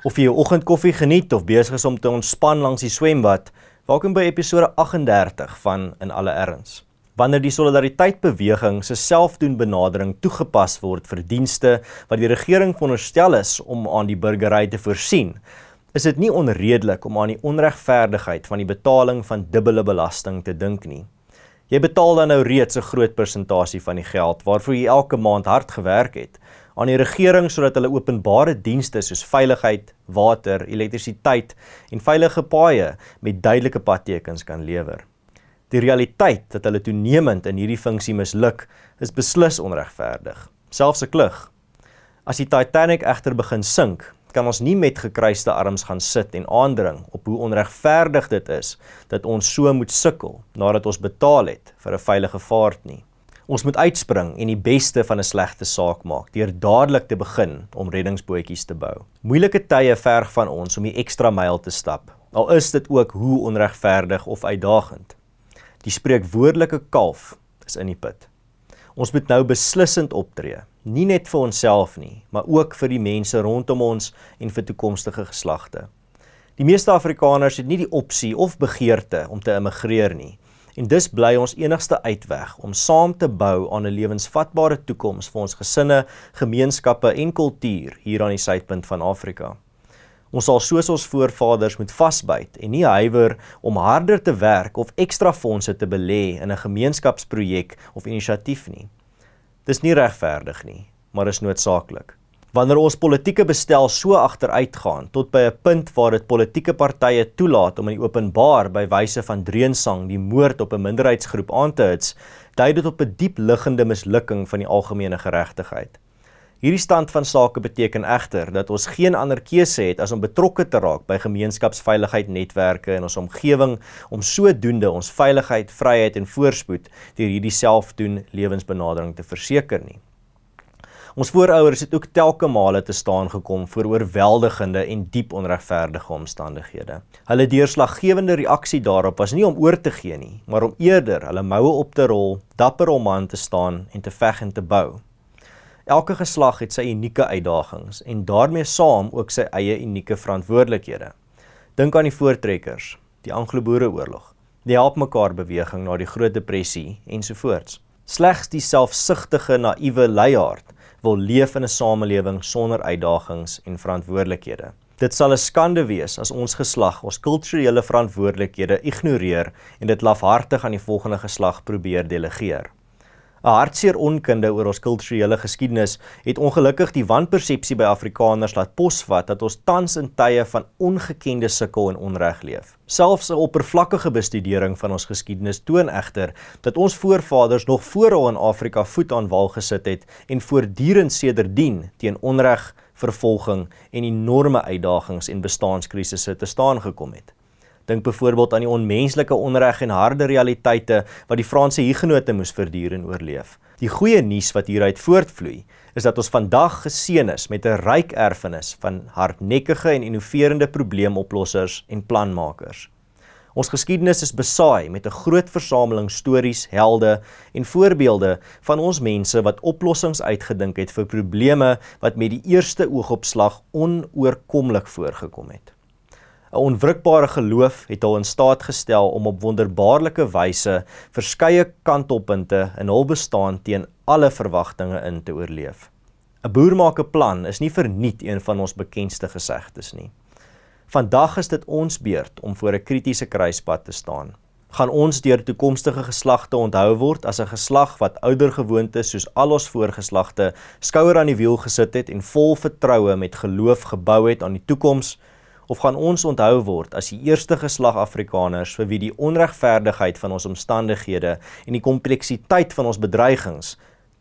Of jy jou oggendkoffie geniet of besig is om te ontspan langs die swembad, welkom by episode 38 van In alle erns. Wanneer die solidariteitsbeweging se selfdoen benadering toegepas word vir dienste wat die regering veronderstel is om aan die burgery te voorsien, is dit nie onredelik om aan die onregverdigheid van die betaling van dubbele belasting te dink nie. Jy betaal dan nou reeds 'n groot persentasie van die geld waarvoor jy elke maand hard gewerk het aan die regering sodat hulle openbare dienste soos veiligheid, water, elektrisiteit en veilige paaie met duidelike padtekens kan lewer. Die realiteit dat hulle toenemend in hierdie funksie misluk, is beslis onregverdig, selfs 'n klug. As die Titanic egter begin sink, kan ons nie met gekruiste arms gaan sit en aandring op hoe onregverdig dit is dat ons so moet sukkel nadat ons betaal het vir 'n veilige vaart nie. Ons moet uitspring en die beste van 'n slegte saak maak deur dadelik te begin om reddingsbootjies te bou. Moeilike tye verg van ons om die ekstra myl te stap, al is dit ook hoe onregverdig of uitdagend. Die spreekwoordelike kalf is in die put. Ons moet nou beslissend optree nie net vir onsself nie, maar ook vir die mense rondom ons en vir toekomstige geslagte. Die meeste Afrikaners het nie die opsie of begeerte om te immigreer nie. En dis bly ons enigste uitweg om saam te bou aan 'n lewensvatbare toekoms vir ons gesinne, gemeenskappe en kultuur hier aan die suidpunt van Afrika. Ons sal soos ons voorvaders moet vasbyt en nie huiwer om harder te werk of ekstra fondse te belê in 'n gemeenskapsprojek of inisiatief nie. Dis nie regverdig nie, maar is noodsaaklik. Wanneer ons politieke bestel so agteruitgaan tot by 'n punt waar dit politieke partye toelaat om in die openbaar by wyse van dreensang die moord op 'n minderheidsgroep aan te hits, dui dit op 'n diep liggende mislukking van die algemene geregtigheid. Hierdie stand van sake beteken egter dat ons geen ander keuse het as om betrokke te raak by gemeenskapsveiligheid netwerke in ons omgewing om sodoende ons veiligheid, vryheid en voorspoed deur hierdie selfdoen lewensbenadering te verseker nie. Ons voorouers het ook telke male te staan gekom voor oorweldigende en diep onregverdige omstandighede. Hulle deurslaggewende reaksie daarop was nie om oor te gee nie, maar om eerder hulle moue op te rol, dapper om aan te staan en te veg en te bou. Elke geslag het sy unieke uitdagings en daarmee saam ook sy eie unieke verantwoordelikhede. Dink aan die voortrekkers, die Anglo-Boereoorlog, die Help mekaar beweging na die Groot Depressie ensovoorts. Slegs die selfsugtige naïewe leiaard wil leef in 'n samelewing sonder uitdagings en verantwoordelikhede. Dit sal 'n skande wees as ons geslag ons kulturele verantwoordelikhede ignoreer en dit lafhartig aan die volgende geslag probeer delegeer. 'n Hartseer onkunde oor ons kulturele geskiedenis het ongelukkig die wanpersepsie by Afrikaners laat posvat dat ons tans in tye van ongekende sukkel en onreg leef. Selfs 'n oppervlakkige bestudering van ons geskiedenis toon egter dat ons voorvaders nog voor hulle in Afrika voet aan wal gesit het en voortdurend sedertdien teen onreg, vervolging en enorme uitdagings en bestaanskrisisse te staan gekom het. Dink byvoorbeeld aan die onmenslike onreg en harde realiteite wat die Franse hugenote moes verduur en oorleef. Die goeie nuus wat hieruit voortvloei, is dat ons vandag geseën is met 'n ryk erfenis van hardnekkige en innoverende probleemoplossers en planmakers. Ons geskiedenis is besaai met 'n groot versameling stories, helde en voorbeelde van ons mense wat oplossings uitgedink het vir probleme wat met die eerste oogopslag onoorkomlik voorgekom het. 'n onwrikbare geloof het hul in staat gestel om op wonderbaarlike wyse verskeie kantelpunte in hul bestaan teen alle verwagtinge in te oorleef. 'n Boer maak 'n plan is nie verniet een van ons bekendste gesegdes nie. Vandag is dit ons beurt om voor 'n kritiese kruispunt te staan. Gaan ons deur toekomstige geslagte onthou word as 'n geslag wat ouer gewoontes soos al ons voorgeslagte skouer aan die wiel gesit het en vol vertroue met geloof gebou het aan die toekoms of gaan ons onthou word as die eerste geslag Afrikaners vir wie die onregverdigheid van ons omstandighede en die kompleksiteit van ons bedreigings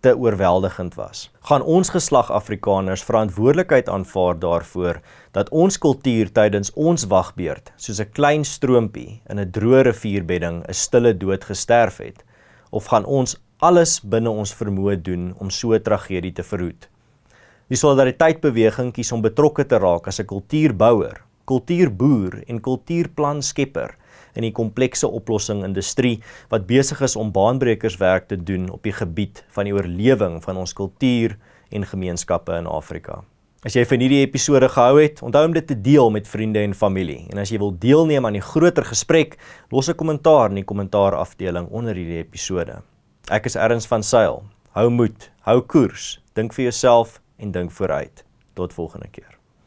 te oorweldigend was. Gaan ons geslag Afrikaners verantwoordelikheid aanvaar daarvoor dat ons kultuur tydens ons wagbeurt soos 'n klein stroompie in 'n droë rivierbedding 'n stille dood gesterf het of gaan ons alles binne ons vermoë doen om so 'n tragedie te verhoed? Die solidariteitsbeweging kies om betrokke te raak as 'n kultuurbouer kultuurboer en kultuurplanskepper in die komplekse oplossing industrie wat besig is om baanbrekerswerk te doen op die gebied van die oorlewing van ons kultuur en gemeenskappe in Afrika. As jy van hierdie episode gehou het, onthou om dit te deel met vriende en familie. En as jy wil deelneem aan die groter gesprek, los 'n kommentaar in die kommentaarafdeling onder hierdie episode. Ek is Erns van Sail. Hou moed, hou koers, dink vir jouself en dink vooruit. Tot volgende keer.